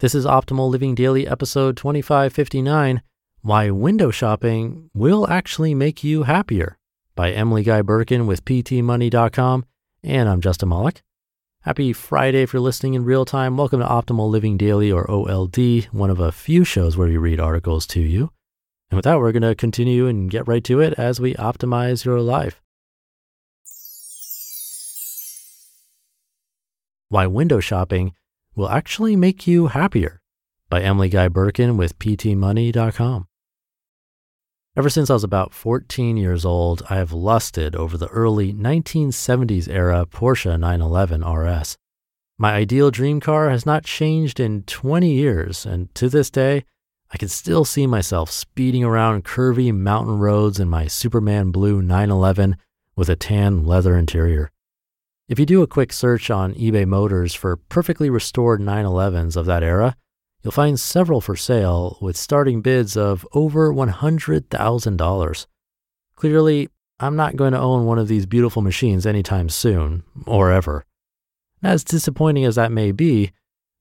This is Optimal Living Daily, episode 2559 Why Window Shopping Will Actually Make You Happier by Emily Guy Birken with PTMoney.com. And I'm Justin Malik. Happy Friday if you're listening in real time. Welcome to Optimal Living Daily, or OLD, one of a few shows where we read articles to you. And with that, we're going to continue and get right to it as we optimize your life. Why Window Shopping will actually make you happier by Emily Guy Birken with PTMoney.com. Ever since I was about 14 years old, I have lusted over the early 1970s era Porsche 911 RS. My ideal dream car has not changed in 20 years, and to this day, I can still see myself speeding around curvy mountain roads in my Superman blue 911 with a tan leather interior. If you do a quick search on eBay Motors for perfectly restored 911s of that era, you'll find several for sale with starting bids of over $100,000. Clearly, I'm not going to own one of these beautiful machines anytime soon, or ever. As disappointing as that may be,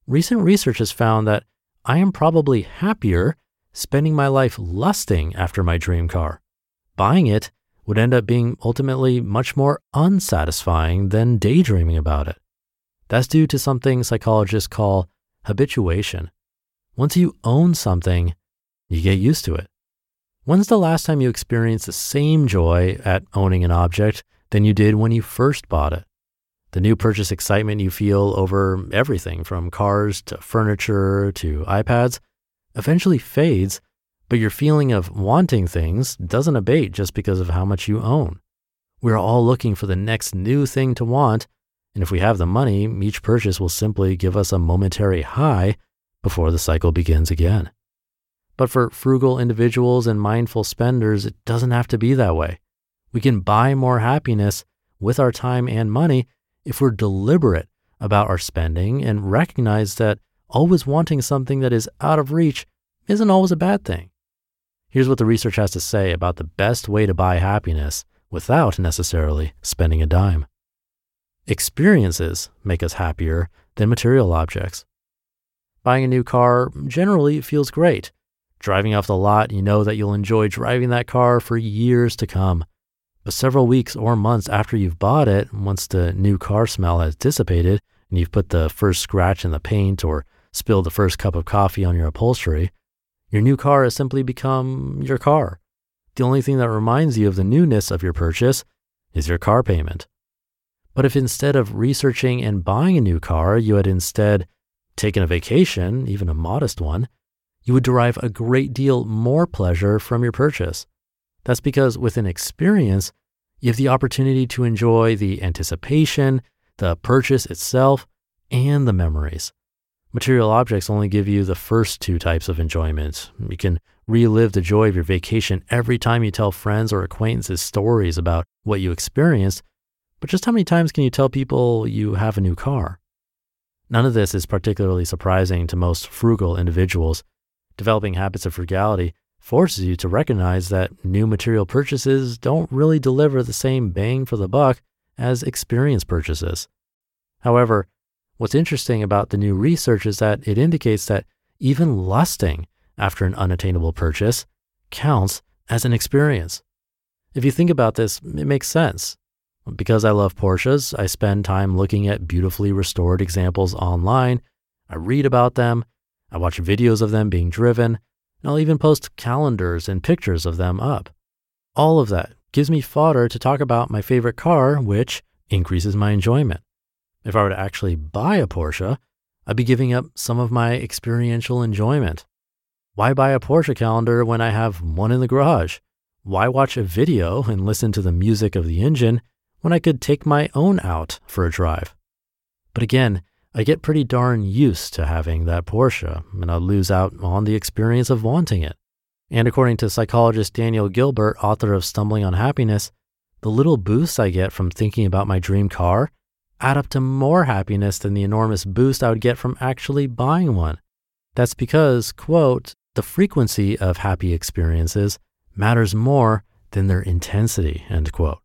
recent research has found that I am probably happier spending my life lusting after my dream car. Buying it would end up being ultimately much more unsatisfying than daydreaming about it. That's due to something psychologists call habituation. Once you own something, you get used to it. When's the last time you experienced the same joy at owning an object than you did when you first bought it? The new purchase excitement you feel over everything from cars to furniture to iPads eventually fades but your feeling of wanting things doesn't abate just because of how much you own. We're all looking for the next new thing to want, and if we have the money, each purchase will simply give us a momentary high before the cycle begins again. But for frugal individuals and mindful spenders, it doesn't have to be that way. We can buy more happiness with our time and money if we're deliberate about our spending and recognize that always wanting something that is out of reach isn't always a bad thing. Here's what the research has to say about the best way to buy happiness without necessarily spending a dime. Experiences make us happier than material objects. Buying a new car generally feels great. Driving off the lot, you know that you'll enjoy driving that car for years to come. But several weeks or months after you've bought it, once the new car smell has dissipated and you've put the first scratch in the paint or spilled the first cup of coffee on your upholstery, your new car has simply become your car. The only thing that reminds you of the newness of your purchase is your car payment. But if instead of researching and buying a new car, you had instead taken a vacation, even a modest one, you would derive a great deal more pleasure from your purchase. That's because with an experience, you have the opportunity to enjoy the anticipation, the purchase itself, and the memories. Material objects only give you the first two types of enjoyment. You can relive the joy of your vacation every time you tell friends or acquaintances stories about what you experienced, but just how many times can you tell people you have a new car? None of this is particularly surprising to most frugal individuals. Developing habits of frugality forces you to recognize that new material purchases don't really deliver the same bang for the buck as experience purchases. However, What's interesting about the new research is that it indicates that even lusting after an unattainable purchase counts as an experience. If you think about this, it makes sense. Because I love Porsches, I spend time looking at beautifully restored examples online. I read about them. I watch videos of them being driven, and I'll even post calendars and pictures of them up. All of that gives me fodder to talk about my favorite car, which increases my enjoyment. If I were to actually buy a Porsche, I'd be giving up some of my experiential enjoyment. Why buy a Porsche calendar when I have one in the garage? Why watch a video and listen to the music of the engine when I could take my own out for a drive? But again, I get pretty darn used to having that Porsche and I lose out on the experience of wanting it. And according to psychologist Daniel Gilbert, author of Stumbling on Happiness, the little boosts I get from thinking about my dream car add up to more happiness than the enormous boost I would get from actually buying one. That's because, quote, the frequency of happy experiences matters more than their intensity, end quote.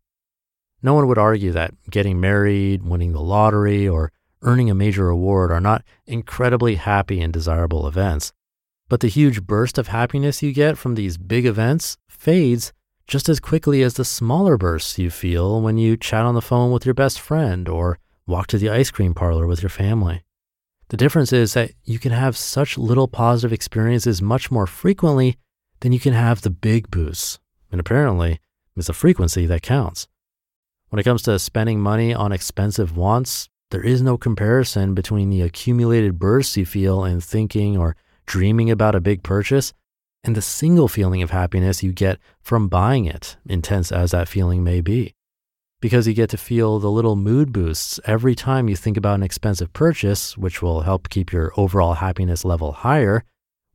No one would argue that getting married, winning the lottery, or earning a major award are not incredibly happy and desirable events. But the huge burst of happiness you get from these big events fades just as quickly as the smaller bursts you feel when you chat on the phone with your best friend or walk to the ice cream parlor with your family. The difference is that you can have such little positive experiences much more frequently than you can have the big boosts. And apparently, it's the frequency that counts. When it comes to spending money on expensive wants, there is no comparison between the accumulated bursts you feel in thinking or dreaming about a big purchase and the single feeling of happiness you get from buying it, intense as that feeling may be. Because you get to feel the little mood boosts every time you think about an expensive purchase, which will help keep your overall happiness level higher,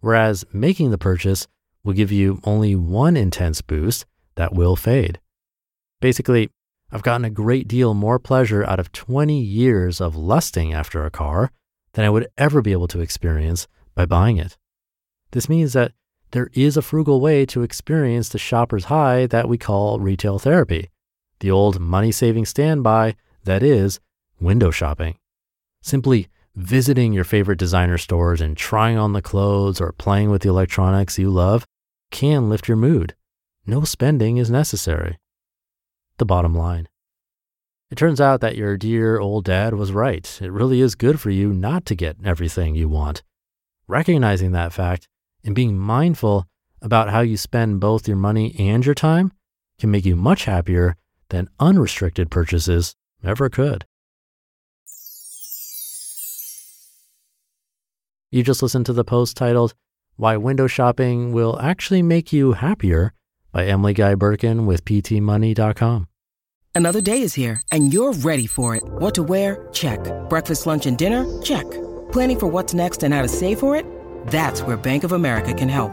whereas making the purchase will give you only one intense boost that will fade. Basically, I've gotten a great deal more pleasure out of 20 years of lusting after a car than I would ever be able to experience by buying it. This means that there is a frugal way to experience the shopper's high that we call retail therapy, the old money saving standby that is window shopping. Simply visiting your favorite designer stores and trying on the clothes or playing with the electronics you love can lift your mood. No spending is necessary. The bottom line. It turns out that your dear old dad was right. It really is good for you not to get everything you want. Recognizing that fact and being mindful about how you spend both your money and your time can make you much happier than unrestricted purchases ever could. You just listened to the post titled, Why Window Shopping Will Actually Make You Happier by Emily Guy Birken with PTMoney.com. Another day is here and you're ready for it. What to wear? Check. Breakfast, lunch, and dinner? Check. Planning for what's next and how to save for it? That's where Bank of America can help.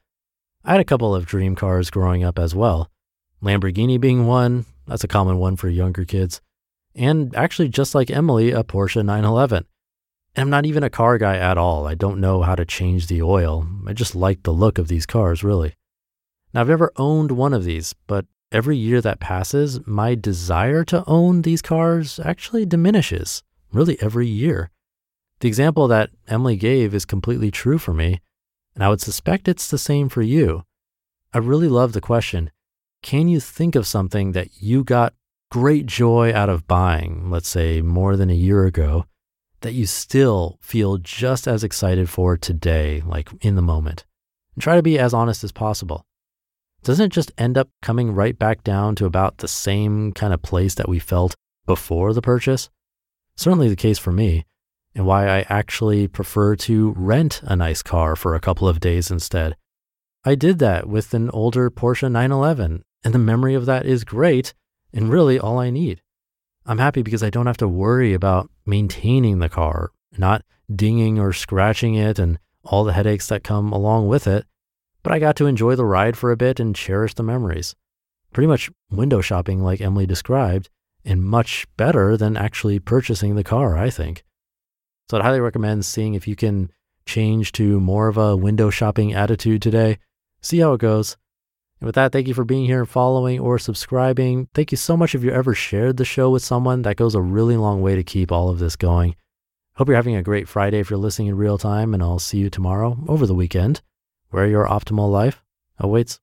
I had a couple of dream cars growing up as well. Lamborghini being one, that's a common one for younger kids. And actually, just like Emily, a Porsche 911. And I'm not even a car guy at all. I don't know how to change the oil. I just like the look of these cars, really. Now, I've never owned one of these, but every year that passes, my desire to own these cars actually diminishes, really every year. The example that Emily gave is completely true for me, and I would suspect it's the same for you. I really love the question Can you think of something that you got great joy out of buying, let's say more than a year ago, that you still feel just as excited for today, like in the moment? And try to be as honest as possible. Doesn't it just end up coming right back down to about the same kind of place that we felt before the purchase? Certainly the case for me and why I actually prefer to rent a nice car for a couple of days instead. I did that with an older Porsche 911, and the memory of that is great and really all I need. I'm happy because I don't have to worry about maintaining the car, not dinging or scratching it and all the headaches that come along with it, but I got to enjoy the ride for a bit and cherish the memories. Pretty much window shopping, like Emily described, and much better than actually purchasing the car, I think. So I'd highly recommend seeing if you can change to more of a window shopping attitude today. See how it goes. And with that, thank you for being here and following or subscribing. Thank you so much if you ever shared the show with someone. That goes a really long way to keep all of this going. Hope you're having a great Friday if you're listening in real time, and I'll see you tomorrow over the weekend where your optimal life awaits.